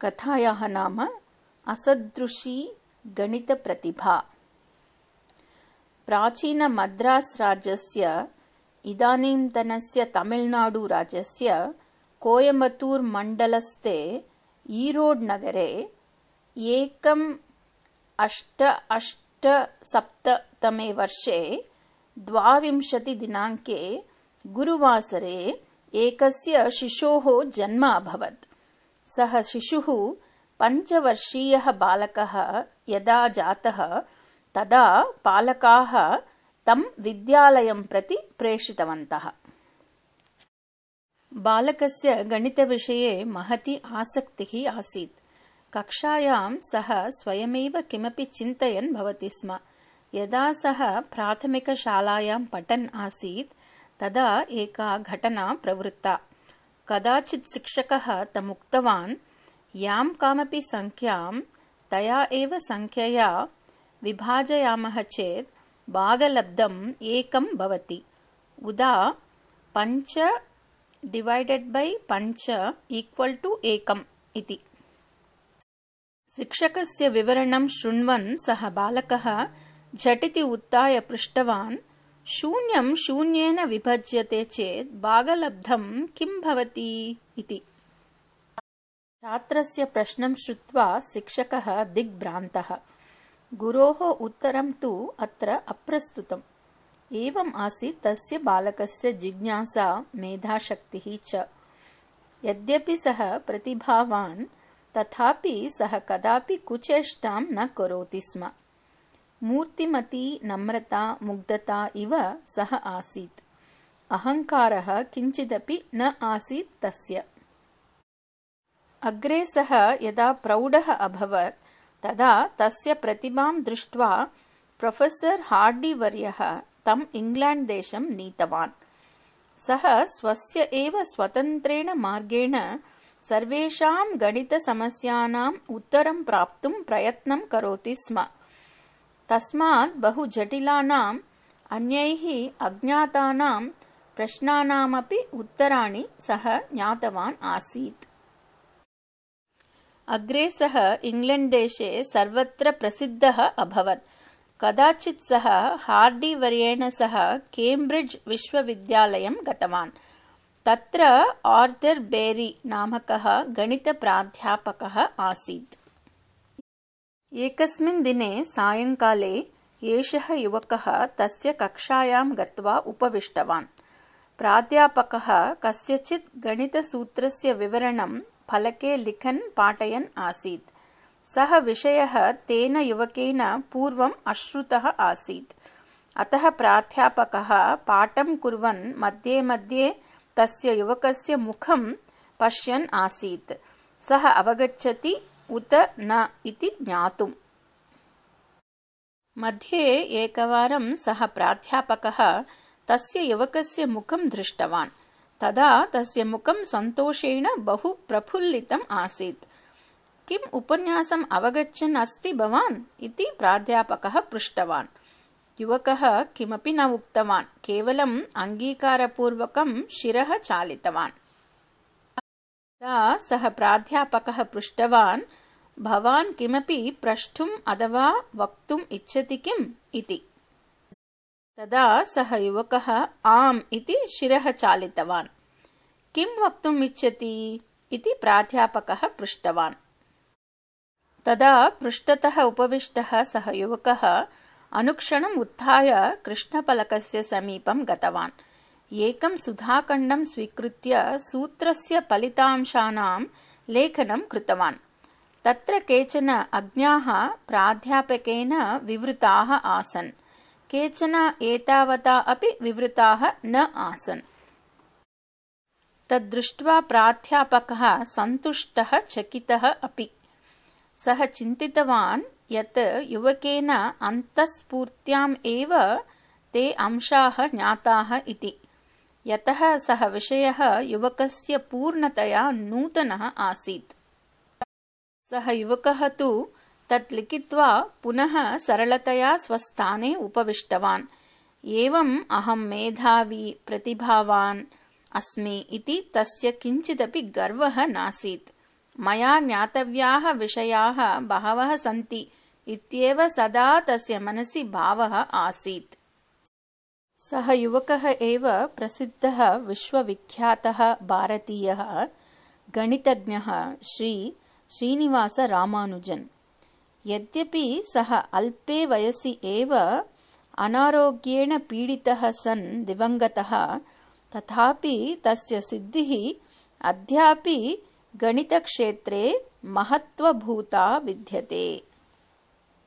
कथायाः नाम असदृशी गणितप्रतिभा। प्राचीनमद्रास्-राज्यस्य इदानीन्तनस्य तमिळ्नाडुराज्यस्य कोयम्बत्तूर्-मण्डलस्थे ईरोड्-नगरे एकम् अष्ट अष्ट सप्त तमे वर्षे द्वाविंशतिदिनाङ्के गुरुवासरे एकस्य शिशोः जन्म अभवत् सः शिशुः पञ्चवर्षीयः बालकः यदा जातः तदा पालकाः तं विद्यालयं प्रति प्रेषितवन्तः। बालकस्य गणितविषये महती आसक्तिः आसीत्। कक्षायां सः स्वयमेव किमपि चिन्तयन् भवति स्म। यदा सः प्राथमिकशालायां पठन् आसीत् तदा एका घटना प्रवृत्ता कदाचित् शिक्षकः तमुक्तवान् यां कामपि सङ्ख्यां तया एव सङ्ख्यया विभाजयामः चेत् भागलब्धम् एकं भवति। उदा पञ्च डिवैडेड् बै पञ्च ईक्वल् टु एकम् इति। शिक्षकस्य विवरणं शृण्वन् सः बालकः झटिति उत्थाय पृष्टवान् शून्यं शून्येन विभज्यते चेत् भागलब्धं किं भवति इति। छात्रस्य प्रश्नं श्रुत्वा शिक्षकः दिग्भ्रान्तः। गुरोः उत्तरं तु अत्र अप्रस्तुतम्। एवम् आसीत् तस्य बालकस्य जिज्ञासा मेधाशक्तिः च। यद्यपि सः प्रतिभावान् तथापि सः कदापि कुचेष्टां न करोति स्म मूर्तिमती नम्रता मुग्धता इव सः आसीत्। अहङ्कारः किञ्चिदपि न आसीत् तस्य। अग्रे सः यदा प्रौढः अभवत् तदा तस्य प्रतिभां दृष्ट्वा प्रोफेसर् हार्डीवर्यः तं इङ्ग्लेण्ड्देशं नीतवान्। सः स्वस्य एव स्वतन्त्रेण मार्गेण सर्वेषां गणितसमस्यानाम् उत्तरं प्राप्तुं प्रयत्नं करोति स्म तस्मात् बहु जटिलानाम् अन्यैः अज्ञातानां प्रश्नानामपि उत्तराणि सः ज्ञातवान् आसीत्। अग्रे सः इङ्ग्लेण्ड्देशे सर्वत्र प्रसिद्धः अभवत्। कदाचित् सः हार्डीवर्येण सह केम्ब्रिड्ज् विश्वविद्यालयं गतवान्। तत्र आर्थर् बेरी नामकः गणितप्राध्यापकः आसीत् एकस्मिन् दिने सायङ्काले एषः युवकः तस्य कक्षायां गत्वा उपविष्टवान्। प्राध्यापकः कस्यचित् गणितसूत्रस्य विवरणं फलके लिखन् पाठयन् आसीत्। सः विषयः तेन युवकेन पूर्वम् अश्रुतः आसीत्। अतः प्राध्यापकः पाठं कुर्वन् मध्ये मध्ये तस्य युवकस्य मुखं पश्यन् आसीत्। सः अवगच्छति उत न इति ज्ञातुम्। मध्ये एकवारं सः प्राध्यापकः तस्य युवकस्य मुखं दृष्टवान्। तदा तस्य मुखं सन्तोषेण बहु प्रफुल्लितम् आसीत्। किम् उपन्यासम् अवगच्छन् अस्ति भवान् इति प्राध्यापकः पृष्टवान्। युवकः किमपि न उक्तवान्। केवलम् अङ्गीकारपूर्वकं शिरः चालितवान् तदा सः प्राध्यापकः पृष्टवान् भवान् किमपि प्रष्टुम् अथवा वक्तुम् इच्छति किम्? इति। तदा सः युवकः आम् इति शिरः चालितवान्। किं वक्तुम् इच्छति? इति प्राध्यापकः पृष्टवान्। तदा पृष्ठतः उपविष्टः सः युवकः अनुक्षणम् उत्थाय कृष्णफलकस्य समीपं गतवान् एकं सुधाखण्डं स्वीकृत्य सूत्रस्य फलितांशानां लेखनं कृतवान्। तत्र केचन अज्ञाः प्राध्यापकेन विवृताः आसन् केचन एतावता अपि विवृताः न आसन्। तद्दृष्ट्वा प्राध्यापकः सन्तुष्टः चकितः अपि। सः चिन्तितवान् यत् युवकेन अन्तःस्फूर्त्याम् एव ते अंशाः ज्ञाताः इति यतः सः विषयः युवकस्य पूर्णतया नूतनः आसीत्। सः युवकः तु तत् लिखित्वा पुनः सरलतया स्वस्थाने उपविष्टवान्। एवम् अहं मेधावी प्रतिभावान् अस्मि इति तस्य किञ्चिदपि गर्वः नासीत्। मया ज्ञातव्याः विषयाः बहवः सन्ति इत्येव सदा तस्य मनसि भावः आसीत् सः युवकः एव प्रसिद्धः विश्वविख्यातः भारतीयः गणितज्ञः श्री श्रीनिवासरामानुजन् यद्यपि सः अल्पे वयसि एव अनारोग्येण पीडितः सन् दिवङ्गतः तथापि तस्य सिद्धिः अद्यापि गणितक्षेत्रे महत्त्वभूता विद्यते